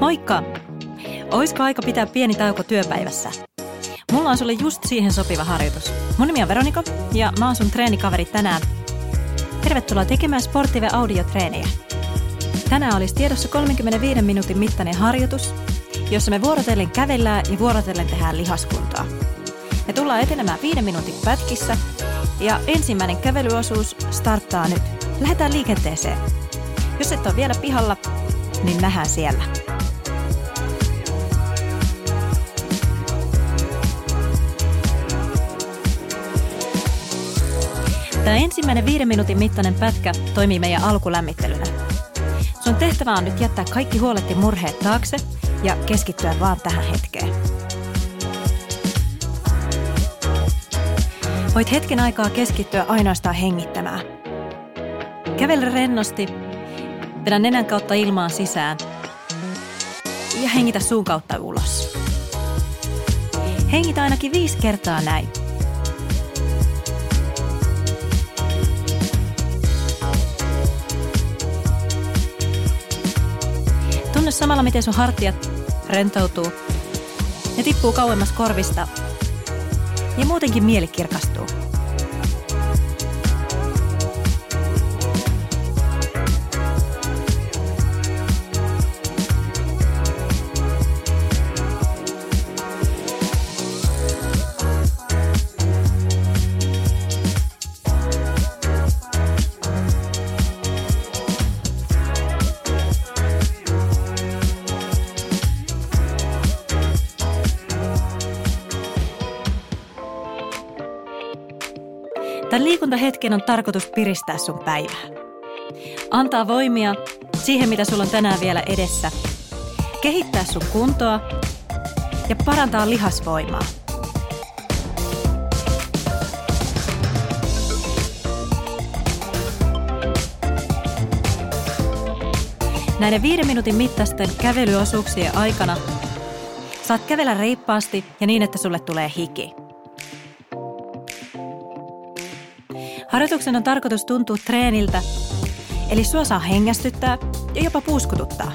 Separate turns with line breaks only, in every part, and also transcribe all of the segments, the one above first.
Moikka! Oisko aika pitää pieni tauko työpäivässä? Mulla on sulle just siihen sopiva harjoitus. Mun nimi on Veronika ja mä oon sun treenikaveri tänään. Tervetuloa tekemään Sportive Audio-treeniä. Tänään olisi tiedossa 35 minuutin mittainen harjoitus, jossa me vuorotellen kävellään ja vuorotellen tehdään lihaskuntaa. Me tullaan etenemään viiden minuutin pätkissä ja ensimmäinen kävelyosuus starttaa nyt. Lähdetään liikenteeseen. Jos et ole vielä pihalla, niin nähdään siellä. Tämä ensimmäinen viiden minuutin mittainen pätkä toimii meidän alkulämmittelynä. Sun tehtävä on nyt jättää kaikki huolet ja murheet taakse ja keskittyä vaan tähän hetkeen. Voit hetken aikaa keskittyä ainoastaan hengittämään. Kävele rennosti, vedä nenän kautta ilmaan sisään ja hengitä suun kautta ulos. Hengitä ainakin viisi kertaa näin. Tunne samalla, miten sun hartiat rentoutuu. Ne tippuu kauemmas korvista ja muutenkin mieli kirkastuu. Liikuntahetken on tarkoitus piristää sun päivää. Antaa voimia siihen, mitä sulla on tänään vielä edessä. Kehittää sun kuntoa ja parantaa lihasvoimaa. Näiden viiden minuutin mittaisten kävelyosuuksien aikana saat kävellä reippaasti ja niin, että sulle tulee hiki. Harjoituksen on tarkoitus tuntua treeniltä, eli sua saa hengästyttää ja jopa puuskututtaa.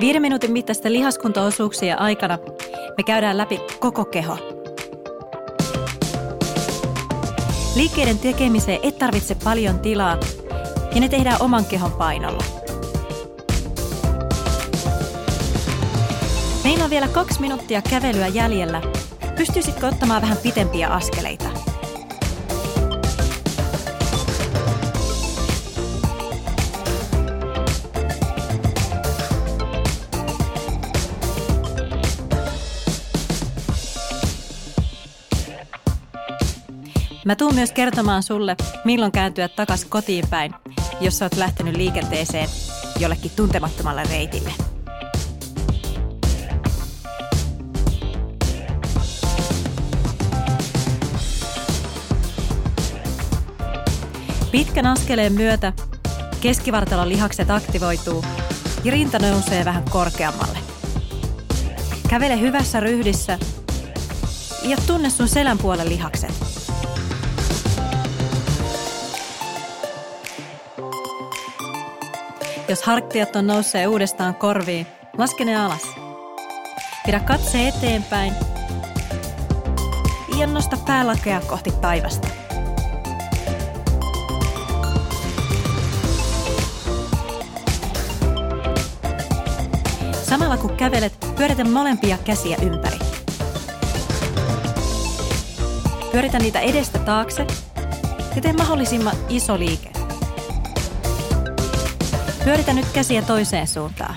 Viiden minuutin mittaisten lihaskuntaosuuksien aikana me käydään läpi koko keho – Liikkeiden tekemiseen et tarvitse paljon tilaa ja ne tehdään oman kehon painolla. Meillä on vielä kaksi minuuttia kävelyä jäljellä. Pystyisitkö ottamaan vähän pitempiä askeleita? Mä tuun myös kertomaan sulle, milloin kääntyä takas kotiin päin, jos sä oot lähtenyt liikenteeseen jollekin tuntemattomalle reitille. Pitkän askeleen myötä keskivartalon lihakset aktivoituu ja rinta nousee vähän korkeammalle. Kävele hyvässä ryhdissä ja tunne sun selän puolen lihakset. Jos hartiat on nousee uudestaan korviin, laske ne alas. Pidä katse eteenpäin ja nosta päälakea kohti taivasta. Samalla kun kävelet, pyöritä molempia käsiä ympäri. Pyöritä niitä edestä taakse ja tee mahdollisimman iso liike. Pyöritä nyt käsiä toiseen suuntaan.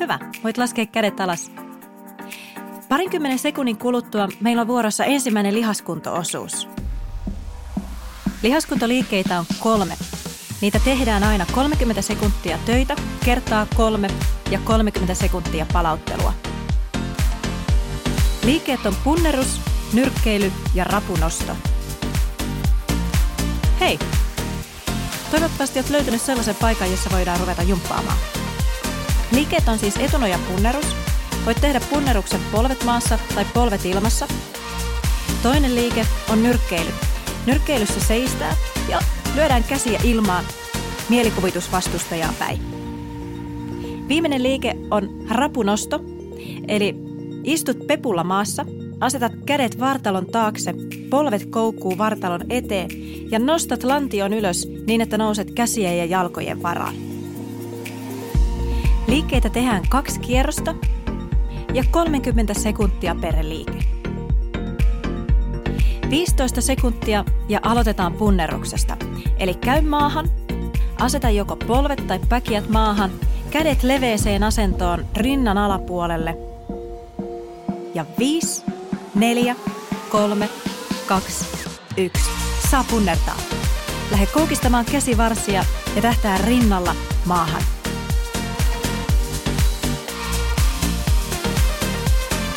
Hyvä, voit laskea kädet alas. Parinkymmenen sekunnin kuluttua meillä on vuorossa ensimmäinen lihaskuntoosuus. Lihaskuntoliikkeitä on kolme. Niitä tehdään aina 30 sekuntia töitä, kertaa kolme ja 30 sekuntia palauttelua. Liikkeet on punnerus, nyrkkeily ja rapunosto. Hei! Toivottavasti olet löytänyt sellaisen paikan, jossa voidaan ruveta jumppaamaan. Liikkeet on siis etunoja punnerus. Voit tehdä punneruksen polvet maassa tai polvet ilmassa. Toinen liike on nyrkkeily. Nyrkkeilyssä seistää ja lyödään käsiä ilmaan mielikuvitusvastustajaa päin. Viimeinen liike on rapunosto, eli istut pepulla maassa, asetat kädet vartalon taakse, polvet koukkuu vartalon eteen ja nostat lantion ylös niin, että nouset käsien ja jalkojen varaan. Liikkeitä tehdään kaksi kierrosta ja 30 sekuntia per liike. 15 sekuntia ja aloitetaan punneruksesta. Eli käy maahan, aseta joko polvet tai päkiät maahan, kädet leveeseen asentoon rinnan alapuolelle. Ja 5, 4, 3, 2, 1. Saa punnertaa. Lähde koukistamaan käsivarsia ja tähtää rinnalla maahan.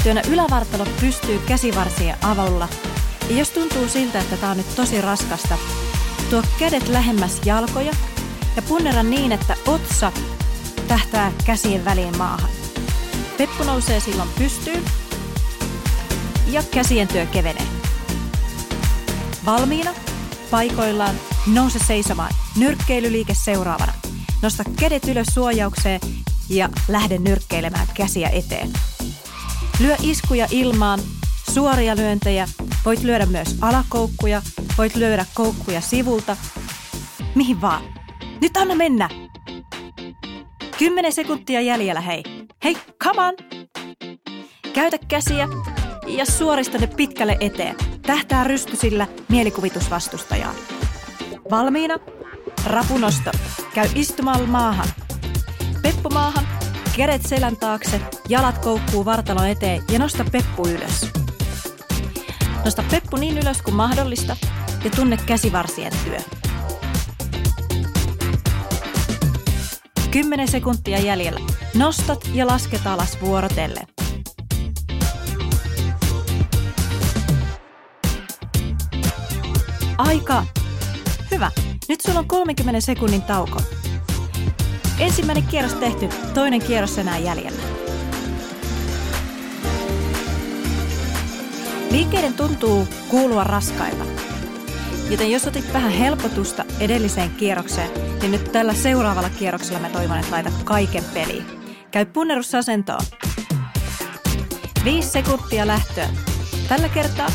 Työnnä ylävartalo pystyy käsivarsien avulla. Ja jos tuntuu siltä, että tämä on nyt tosi raskasta, tuo kädet lähemmäs jalkoja ja punnera niin, että otsa tähtää käsien väliin maahan. Peppu nousee silloin pystyyn ja käsien työ kevenee. Valmiina, paikoillaan, nouse seisomaan, nyrkkeilyliike seuraavana. Nosta kädet ylös suojaukseen ja lähde nyrkkeilemään käsiä eteen. Lyö iskuja ilmaan, suoria lyöntejä, voit lyödä myös alakoukkuja, voit lyödä koukkuja sivulta, mihin vaan. Nyt anna mennä! Kymmenen sekuntia jäljellä, hei. Hei, come on! Käytä käsiä ja suorista ne pitkälle eteen. Tähtää rystysillä mielikuvitusvastustajaa. Valmiina? Rapunosto. Käy istumaan maahan. Peppu maahan, kädet selän taakse, jalat koukkuu vartalon eteen ja nosta peppu ylös. Nosta peppu niin ylös kuin mahdollista ja tunne käsivarsien työ. 10 sekuntia jäljellä. Nostat ja lasket alas vuorotellen. Aika. Hyvä. Nyt sulla on 30 sekunnin tauko. Ensimmäinen kierros tehty, toinen kierros enää jäljellä. Liikkeiden tuntuu kuulua raskailta. Joten jos otit vähän helpotusta edelliseen kierrokseen, niin nyt tällä seuraavalla kierroksella mä toivon, että laitat kaiken peliin. Käy punnerusasentoon. Viisi sekuntia lähtöä. Tällä kertaa,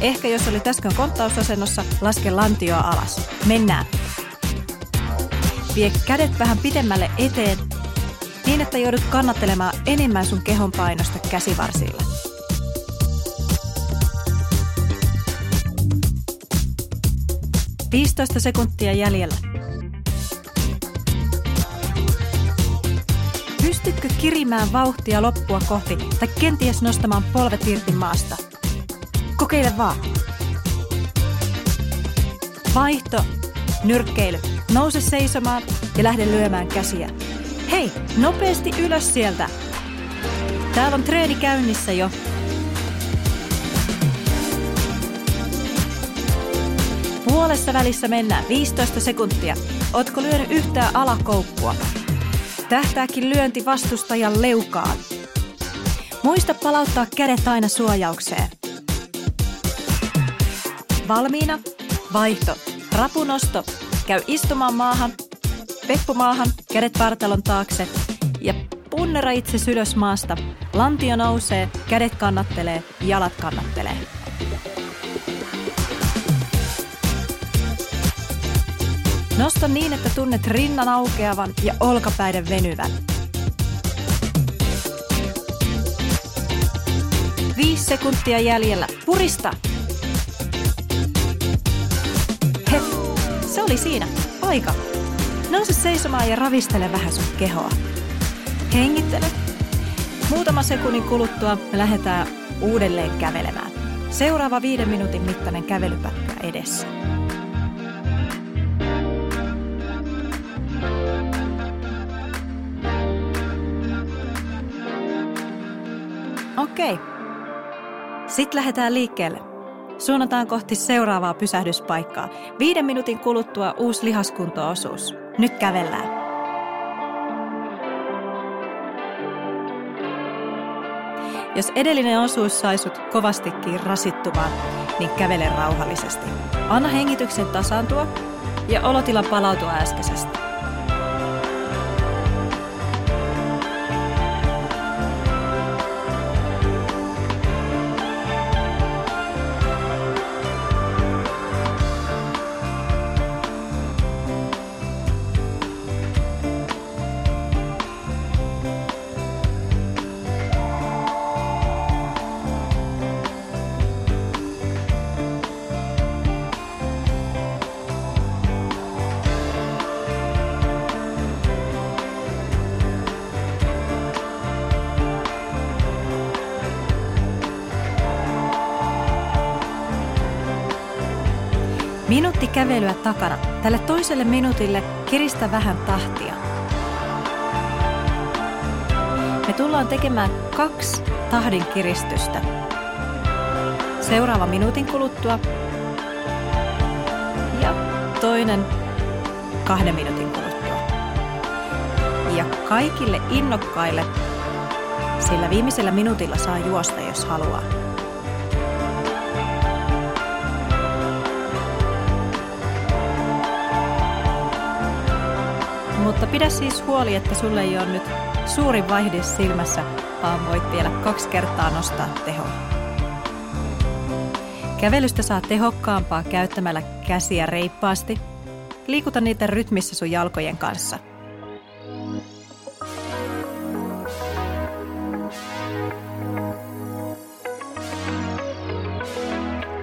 ehkä jos oli äsken konttausasennossa, laske lantioa alas. Mennään. Vie kädet vähän pidemmälle eteen, niin että joudut kannattelemaan enemmän sun kehon painosta käsivarsilla. 15 sekuntia jäljellä. Pystytkö kirimään vauhtia loppua kohti tai kenties nostamaan polvet irti maasta? Kokeile vaan. Vaihto, nyrkkeily. Nouse seisomaan ja lähde lyömään käsiä. Hei, nopeasti ylös sieltä. Täällä on treeni käynnissä jo Puolessa välissä mennään 15 sekuntia. Ootko lyönyt yhtään alakoukkua? Tähtääkin lyönti vastustajan leukaan. Muista palauttaa kädet aina suojaukseen. Valmiina? Vaihto. Rapunosto. Käy istumaan maahan. Peppu maahan, kädet vartalon taakse. Ja punnera itse ylös maasta. Lantio nousee, kädet kannattelee, jalat kannattelee. Nosta niin, että tunnet rinnan aukeavan ja olkapäiden venyvän. Viisi sekuntia jäljellä. Purista! Se oli siinä. Aika. Nouse seisomaan ja ravistele vähän sun kehoa. Hengittele. Muutama sekunnin kuluttua me lähdetään uudelleen kävelemään. Seuraava viiden minuutin mittainen kävelypätkä edessä. Okei. Sitten lähdetään liikkeelle. Suunnataan kohti seuraavaa pysähdyspaikkaa. Viiden minuutin kuluttua uusi lihaskuntoosuus. Nyt kävellään. Jos edellinen osuus sai sut kovastikin rasittumaan, niin kävele rauhallisesti. Anna hengityksen tasaantua ja olotila palautua äskeisestä. Minuutti kävelyä takana. Tälle toiselle minuutille kiristä vähän tahtia. Me tullaan tekemään kaksi tahdin kiristystä. Seuraava minuutin kuluttua ja toinen kahden minuutin kuluttua. Ja kaikille innokkaille sillä viimeisellä minuutilla saa juosta, jos haluaa. Mutta pidä siis huoli, että sulle ei ole nyt suuri vaihde silmässä, vaan voit vielä kaksi kertaa nostaa tehoa. Kävelystä saa tehokkaampaa käyttämällä käsiä reippaasti. Liikuta niitä rytmissä sun jalkojen kanssa.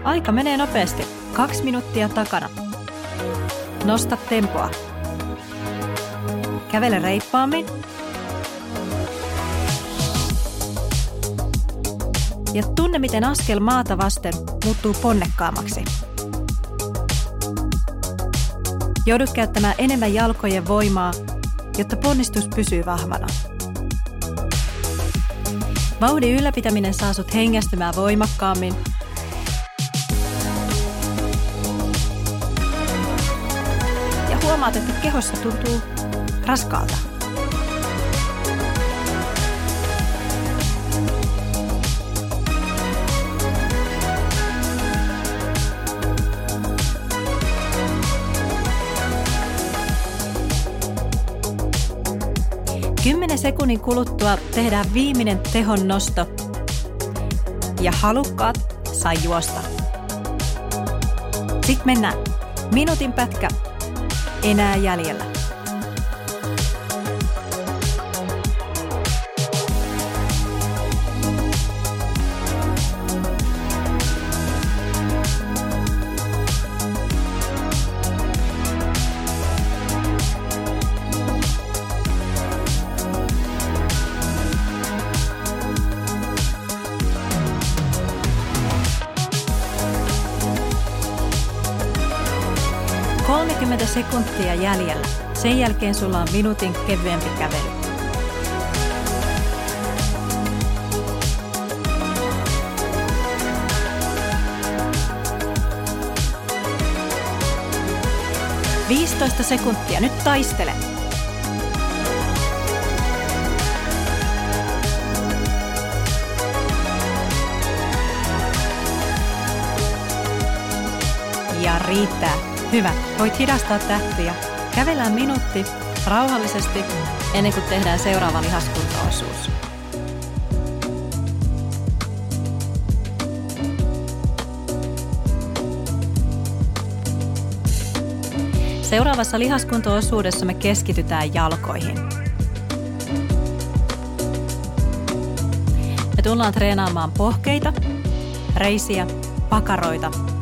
Aika menee nopeasti. Kaksi minuuttia takana. Nosta tempoa. Kävele reippaammin. Ja tunne, miten askel maata vasten muuttuu ponnekkaammaksi. Joudut käyttämään enemmän jalkojen voimaa, jotta ponnistus pysyy vahvana. Vauhdin ylläpitäminen saa sut hengästymään voimakkaammin ja huomaat, että kehossa tuntuu raskaalta. Kymmenen sekunnin kuluttua tehdään viimeinen tehon nosto ja halukkaat sai juosta. Sitten mennään. Minuutin pätkä enää jäljellä. Sekuntia jäljellä. Sen jälkeen sulla on minuutin kevyempi kävely. Viisitoista sekuntia. Nyt taistele. Ja riittää. Hyvä. Voit hidastaa tähtiä. Kävellään minuutti rauhallisesti ennen kuin tehdään seuraava lihaskuntoosuus. Seuraavassa lihaskuntoosuudessa me keskitytään jalkoihin. Me tullaan treenaamaan pohkeita, reisiä, pakaroita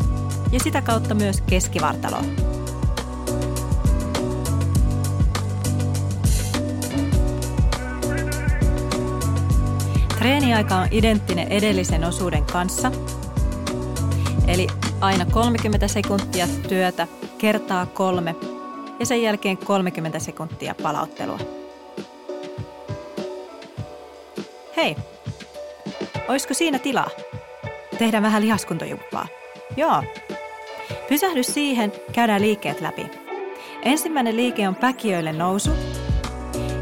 ja sitä kautta myös keskivartaloa. Treeniaika on identtinen edellisen osuuden kanssa, eli aina 30 sekuntia työtä kertaa kolme ja sen jälkeen 30 sekuntia palauttelua. Hei, olisiko siinä tilaa? Tehdään vähän lihaskuntojumppaa. Joo. Pysähdy siihen, käydään liikkeet läpi. Ensimmäinen liike on päkiöille nousu.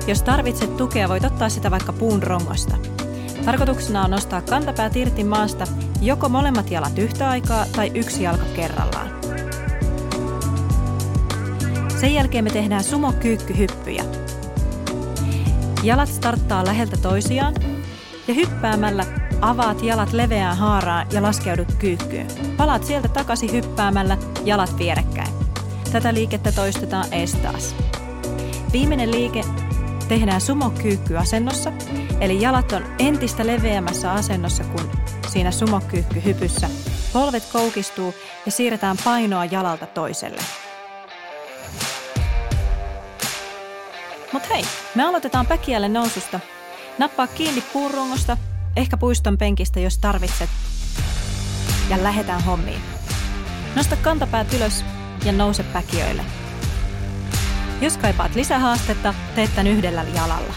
Jos tarvitset tukea, voit ottaa sitä vaikka puun rongosta. Tarkoituksena on nostaa kantapäät irti maasta joko molemmat jalat yhtä aikaa tai yksi jalka kerrallaan. Sen jälkeen me tehdään sumokyykkyhyppyjä. Jalat starttaa läheltä toisiaan ja hyppäämällä avaat jalat leveään haaraan ja laskeudut kyykkyyn. Palaat sieltä takaisin hyppäämällä jalat vierekkäin. Tätä liikettä toistetaan ees taas. Viimeinen liike tehdään sumokyykkyasennossa, eli jalat on entistä leveämmässä asennossa kuin siinä sumokyykkyhypyssä. Polvet koukistuu ja siirretään painoa jalalta toiselle. Mut hei, me aloitetaan päkiälle noususta. Nappaa kiinni puurungosta, ehkä puiston penkistä, jos tarvitset. Ja lähetään hommiin. Nosta kantapäät ylös ja nouse päkiöille. Jos kaipaat lisähaastetta, teet tän yhdellä jalalla.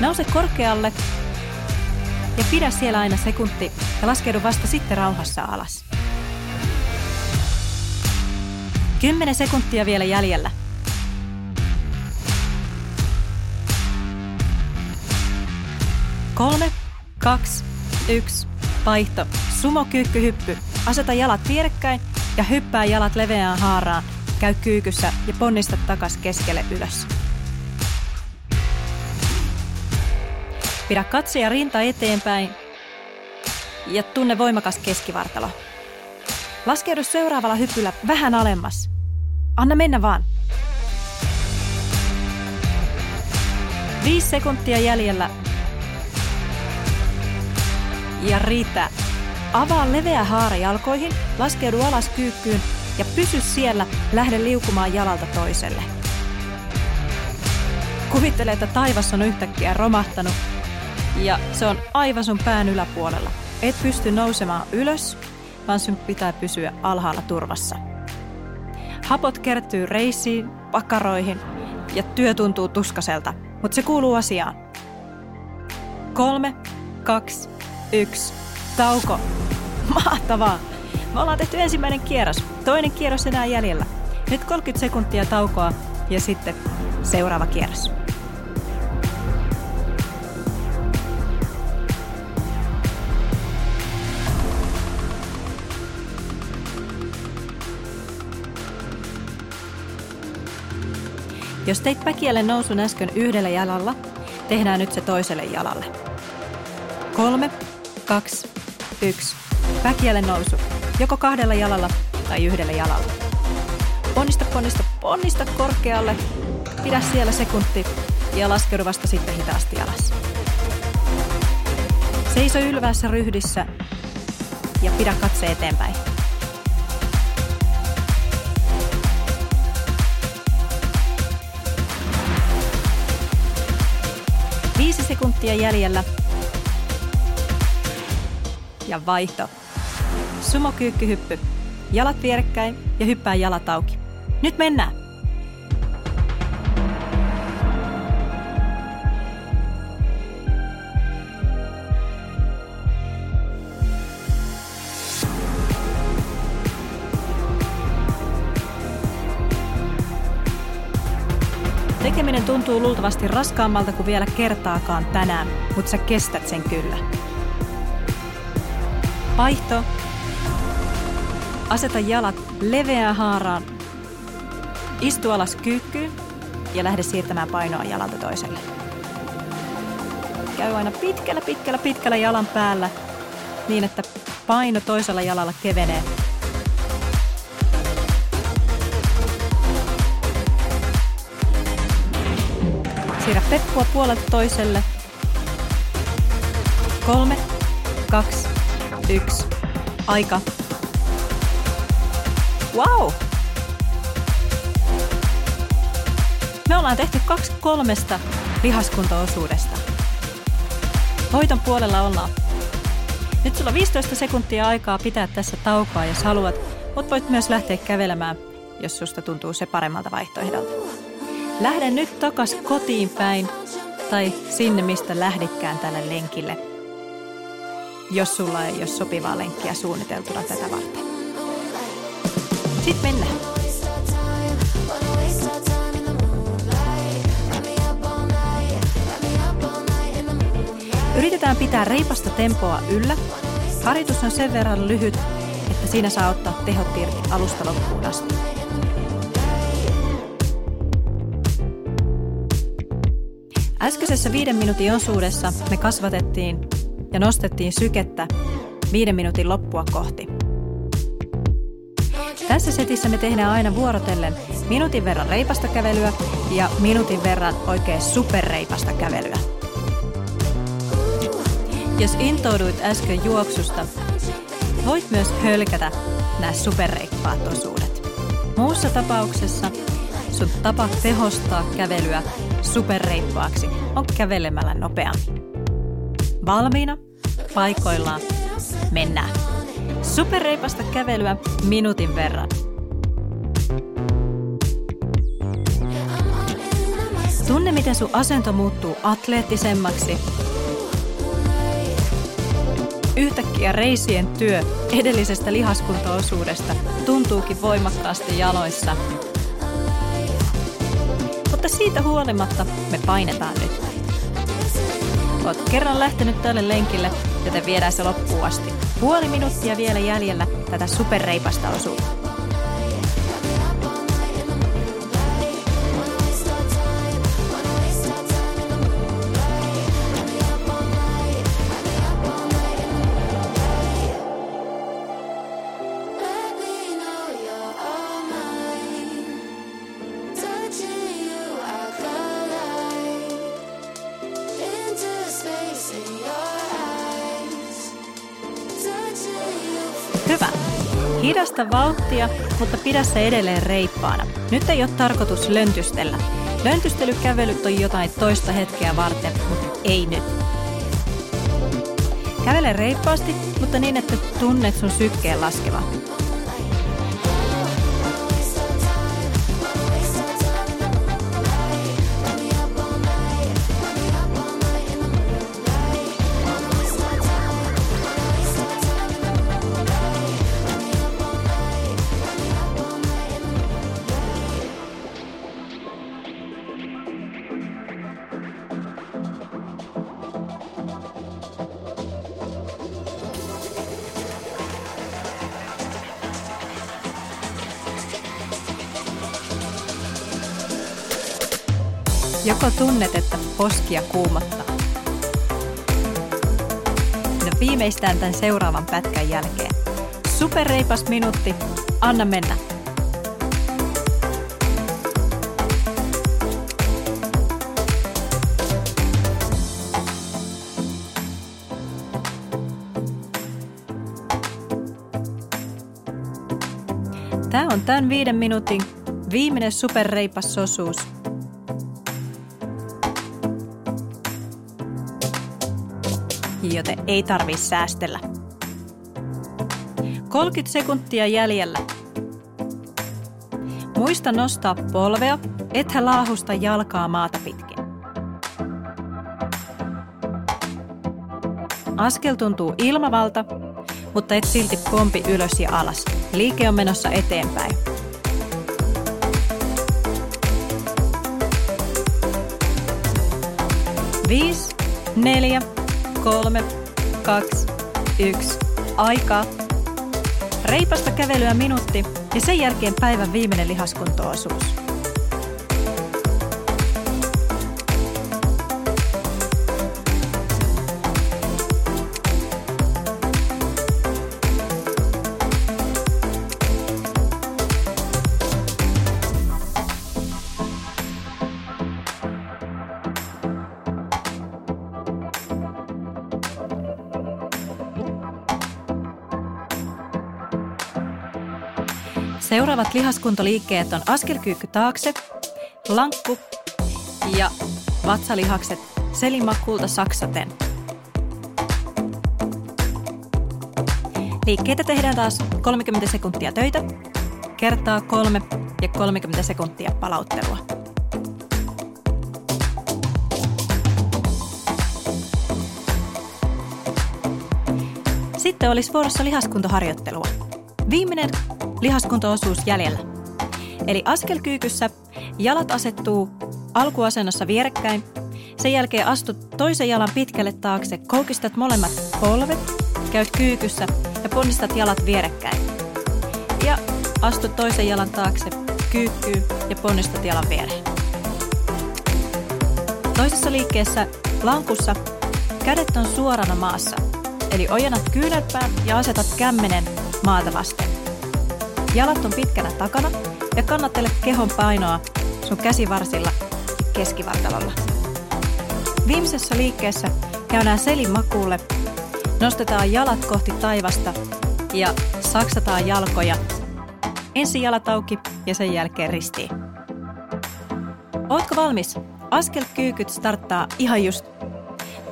Nouse korkealle ja pidä siellä aina sekunti ja laskeudu vasta sitten rauhassa alas. 10 sekuntia vielä jäljellä. Kolme, kaksi, yksi, vaihto. Sumokyykkyhyppy. Aseta jalat vierekkäin ja hyppää jalat leveään haaraan. Käy kyykyssä ja ponnista takas keskelle ylös. Pidä katse ja rinta eteenpäin ja tunne voimakas keskivartalo. Laskeudu seuraavalla hypyllä vähän alemmas. Anna mennä vaan. Viisi sekuntia jäljellä. Ja riittää. Avaa leveä haara jalkoihin, laskeudu alas kyykkyyn ja pysy siellä, lähde liukumaan jalalta toiselle. Kuvittele, että taivas on yhtäkkiä romahtanut ja se on aivan sun pään yläpuolella. Et pysty nousemaan ylös, vaan sun pitää pysyä alhaalla turvassa. Hapot kertyy reisiin, pakaroihin ja työ tuntuu tuskaselta, mutta se kuuluu asiaan. Kolme, kaksi, yksi, tauko. Mahtavaa! Me ollaan tehty ensimmäinen kierros, toinen kierros enää jäljellä. Nyt 30 sekuntia taukoa ja sitten seuraava kierros. Jos teit päkielle nousun äsken yhdellä jalalla, tehdään nyt se toiselle jalalle. Kolme, kaksi, yksi. Päkielle nousu. Joko kahdella jalalla tai yhdellä jalalla. Ponnista, ponnista, ponnista korkealle. Pidä siellä sekunti ja laskeudu vasta sitten hitaasti alas. Seiso ylväässä ryhdissä ja pidä katse eteenpäin. Viisi sekuntia jäljellä. Ja vaihto. Sumokyykkyhyppy. Jalat vierekkäin ja hyppää jalat auki. Nyt mennään! Tekeminen tuntuu luultavasti raskaammalta kuin vielä kertaakaan tänään, mutta sä kestät sen kyllä. Vaihto. Aseta jalat leveään haaraan. Istu alas kyykkyyn ja lähde siirtämään painoa jalalta toiselle. Käy aina pitkällä, pitkällä, pitkällä jalan päällä niin, että paino toisella jalalla kevenee Siirrä peppua puolelta toiselle. Kolme, kaksi, yksi. Aika. Wow! Me ollaan tehty kaksi kolmesta lihaskuntaosuudesta. Voiton puolella ollaan. Nyt sulla on 15 sekuntia aikaa pitää tässä taukoa, jos haluat, mutta voit myös lähteä kävelemään, jos susta tuntuu se paremmalta vaihtoehdolta. Lähden nyt takas kotiin päin tai sinne, mistä lähditkään tälle lenkille, jos sulla ei ole sopivaa lenkkiä suunniteltuna tätä varten. Sitten mennään. Yritetään pitää reipasta tempoa yllä. Harjoitus on sen verran lyhyt, että siinä saa ottaa tehot irti alusta loppuun asti. Äskeisessä viiden minuutin osuudessa me kasvatettiin ja nostettiin sykettä viiden minuutin loppua kohti. Tässä setissä me tehdään aina vuorotellen minuutin verran reipasta kävelyä ja minuutin verran oikein superreipasta kävelyä. Jos intouduit äsken juoksusta, voit myös hölkätä nämä superreippaat osuudet. Muussa tapauksessa sun tapa tehostaa kävelyä superreippaaksi on kävelemällä nopeammin. Valmiina? Paikoillaan. Mennään. Superreipasta kävelyä minuutin verran. Tunne, miten sun asento muuttuu atleettisemmaksi. Yhtäkkiä reisien työ edellisestä lihaskuntaosuudesta tuntuukin voimakkaasti jaloissa. Mutta siitä huolimatta me painetaan nyt. Oot kerran lähtenyt tälle lenkille, joten viedään se loppuun asti. Puoli minuuttia vielä jäljellä tätä superreipasta osuutta. Hidasta vauhtia, mutta pidä se edelleen reippaana. Nyt ei ole tarkoitus löntystellä. Löntystelykävelyt on jotain toista hetkeä varten, mutta ei nyt. Kävele reippaasti, mutta niin, että tunnet sun sykkeen laskeva. Joko tunnet, että poskia kuumottaa? No viimeistään tämän seuraavan pätkän jälkeen. Superreipas minuutti, anna mennä. Tämä on tämän viiden minuutin viimeinen superreipas osuus – joten ei tarvi säästellä. 30 sekuntia jäljellä. Muista nostaa polvea, ethän laahusta jalkaa maata pitkin. Askel tuntuu ilmavalta, mutta et silti pompi ylös ja alas. Liike on menossa eteenpäin. Viisi, neljä, kolme, kaksi, yksi. Aika. Reipasta kävelyä minuutti ja sen jälkeen päivän viimeinen lihaskuntoosuus. Seuraavat lihaskuntoliikkeet on askelkyykky taakse, lankku ja vatsalihakset selimakulta saksaten. Liikkeitä tehdään taas 30 sekuntia töitä, kertaa kolme ja 30 sekuntia palauttelua. Sitten olisi vuorossa lihaskuntoharjoittelua. Viimeinen lihaskuntoosuus jäljellä. Eli askelkyykyssä jalat asettuu alkuasennossa vierekkäin. Sen jälkeen astut toisen jalan pitkälle taakse, koukistat molemmat polvet, käyt kyykyssä ja ponnistat jalat vierekkäin. Ja astut toisen jalan taakse, kyykkyy ja ponnistat jalan viereen. Toisessa liikkeessä lankussa kädet on suorana maassa, eli ojennat kyynärpään ja asetat kämmenen maata vasten. Jalat on pitkänä takana ja kannattele kehon painoa sun käsivarsilla keskivartalolla. Viimeisessä liikkeessä käydään selin makuulle, nostetaan jalat kohti taivasta ja saksataan jalkoja. Ensin jalat auki ja sen jälkeen ristiin. Ootko valmis? Askelkyykyt starttaa ihan just.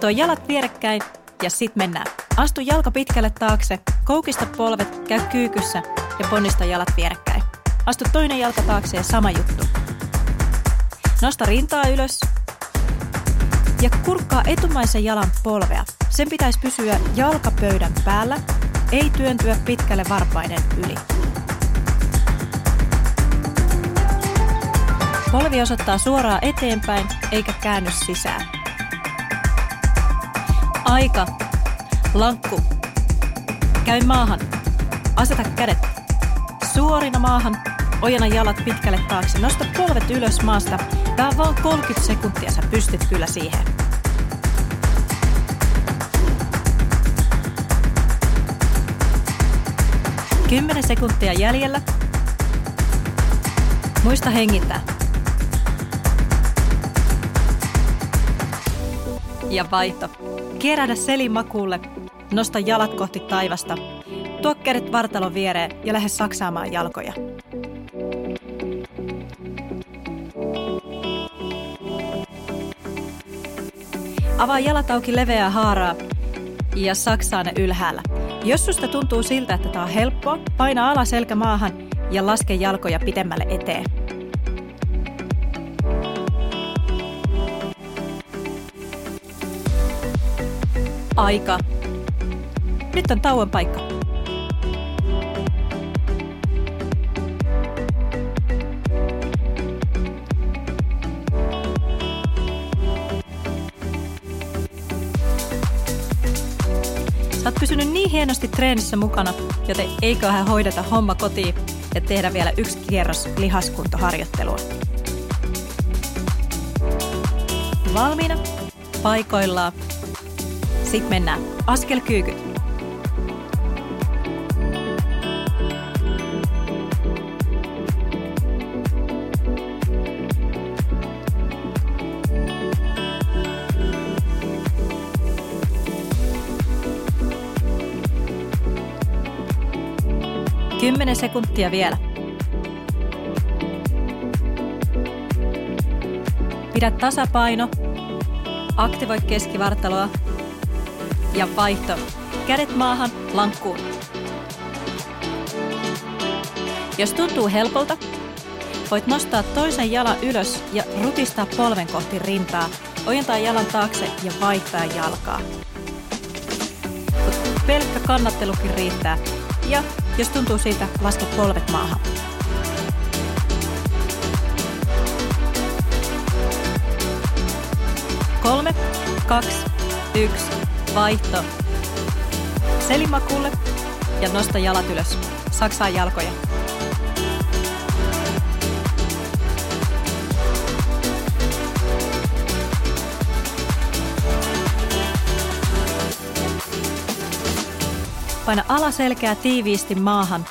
Tuo jalat vierekkäin ja sit mennään. Astu jalka pitkälle taakse, koukista polvet, käy kyykyssä ja ponnista jalat vierekkäin. Astu toinen jalka taakse ja sama juttu. Nosta rintaa ylös ja kurkkaa etumaisen jalan polvea. Sen pitäisi pysyä jalkapöydän päällä, ei työntyä pitkälle varpaiden yli. Polvi osoittaa suoraan eteenpäin eikä käänny sisään. Aika. Lankku. Käy maahan. Aseta kädet. Suorina maahan. Ojana jalat pitkälle taakse. Nosta polvet ylös maasta. Tää on vaan 30 sekuntia. Sä pystyt kyllä siihen. Kymmenen sekuntia jäljellä. Muista hengittää. Ja vaihto. Kerädä selin makuulle. Nosta jalat kohti taivasta. Tuo kädet vartalon viereen ja lähde saksaamaan jalkoja. Avaa jalat auki leveää haaraa ja saksaa ne ylhäällä. Jos susta tuntuu siltä, että tää on helppoa, paina alas selkä maahan ja laske jalkoja pitemmälle eteen. Aika. Nyt on tauon paikka. Sä oot pysynyt niin hienosti treenissä mukana, joten eiköhän hoideta homma kotiin ja tehdä vielä yksi kierros lihaskuntoharjoittelua. Valmiina? Paikoillaan. Sitten mennään. Askelkyykyt. Kymmenen sekuntia vielä. Pidä tasapaino. Aktivoi keskivartaloa. Ja vaihto. Kädet maahan, lankkuun. Jos tuntuu helpolta, voit nostaa toisen jalan ylös ja rutistaa polven kohti rintaa, ojentaa jalan taakse ja vaihtaa jalkaa. Pelkkä kannattelukin riittää. Ja jos tuntuu siitä, laske polvet maahan. Kolme, kaksi, yksi, vaihto. Selimakulle ja nosta jalat ylös. Saksaa jalkoja. Paina alaselkää tiiviisti maahan.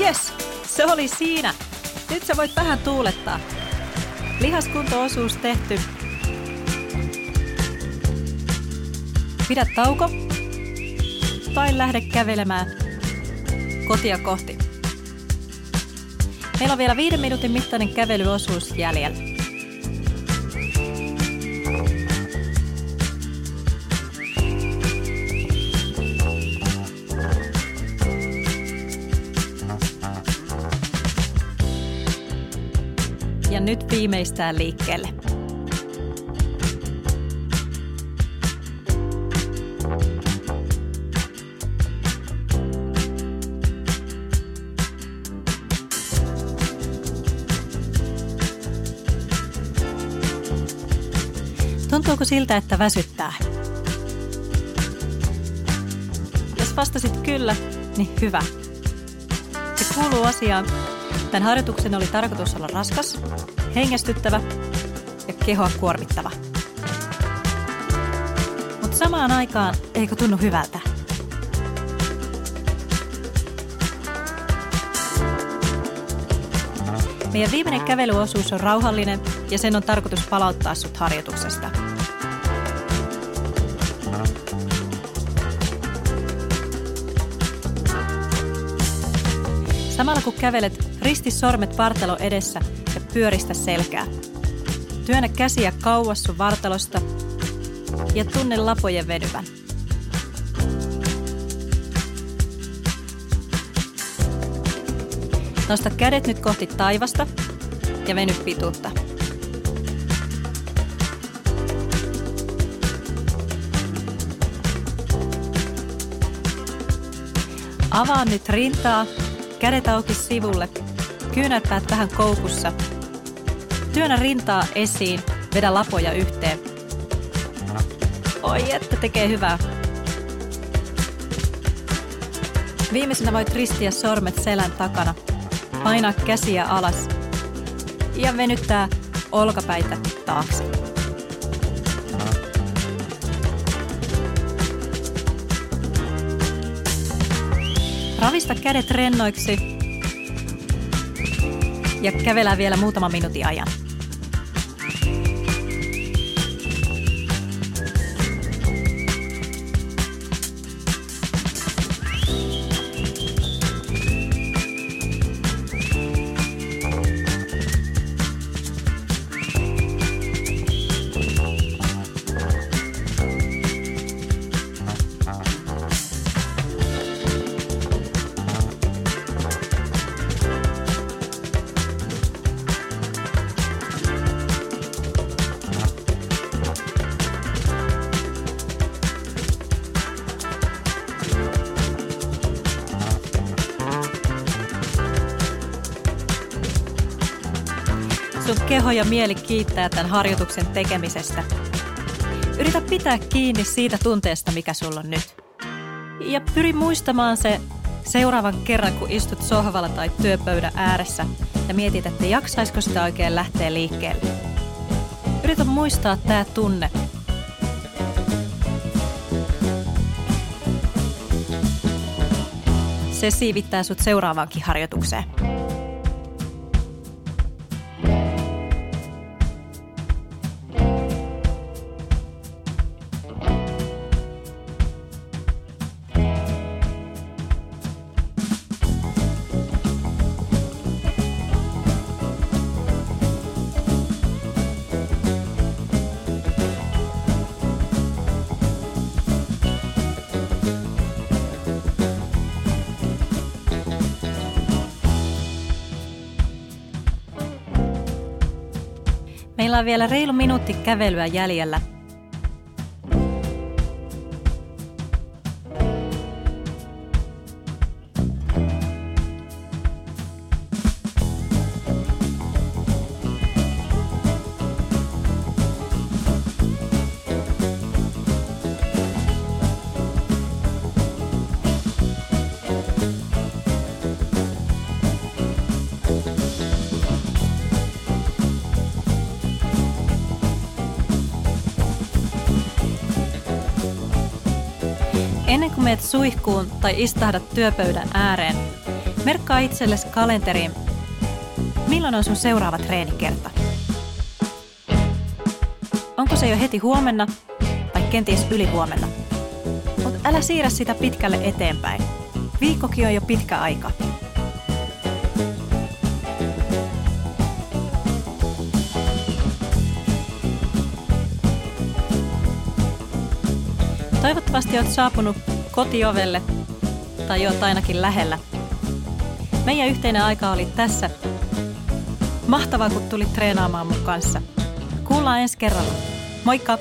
Yes, se oli siinä. Nyt sä voit vähän tuulettaa. Lihaskuntoosuus tehty. Pidä tauko tai lähde kävelemään kotia kohti. Meillä on vielä viiden minuutin mittainen kävelyosuus jäljellä. Ja nyt viimeistään liikkeelle. Tuntuuko siltä, että väsyttää? Jos vastasit kyllä, niin hyvä. Se kuuluu asiaan. Tämän harjoituksen oli tarkoitus olla raskas, hengästyttävä ja kehoa kuormittava. Mutta samaan aikaan eikö tunnu hyvältä? Meidän viimeinen kävelyosuus on rauhallinen ja sen on tarkoitus palauttaa sut harjoituksesta. Samalla kun kävelet, risti sormet vartalo edessä ja pyöristä selkää. Työnnä käsiä kauas sun vartalosta ja tunne lapojen venyvän. Nosta kädet nyt kohti taivasta ja veny pituutta. Avaa nyt rintaa, kädet auki sivulle, kyynärpäät vähän koukussa. Työnnä rintaa esiin, vedä lapoja yhteen. Oi, että tekee hyvää. Viimeisenä voit ristiä sormet selän takana – painaa käsiä alas ja venyttää olkapäitä taakse. Ravista kädet rennoiksi ja kävelää vielä muutama minuutin ajan. Ja mieli kiittää tämän harjoituksen tekemisestä. Yritä pitää kiinni siitä tunteesta, mikä sulla on nyt. Ja pyri muistamaan se seuraavan kerran, kun istut sohvalla tai työpöydän ääressä ja mietit, että jaksaisiko sitä oikein lähteä liikkeelle. Yritä muistaa tämä tunne. Se siivittää sut seuraavaankin harjoitukseen. Vielä reilu minuutti kävelyä jäljellä. Ennen kuin meet suihkuun tai istahdat työpöydän ääreen, merkkaa itsellesi kalenteriin, milloin on sun seuraava treenikerta. Onko se jo heti huomenna tai kenties ylihuomenna? Mutta älä siirrä sitä pitkälle eteenpäin. Viikkokin on jo pitkä aika. Toivottavasti olet saapunut kotiovelle tai olet ainakin lähellä. Meidän yhteinen aika oli tässä Mahtavaa, kun tulit treenaamaan mun kanssa. Kuullaan ensi kerralla. Moikka!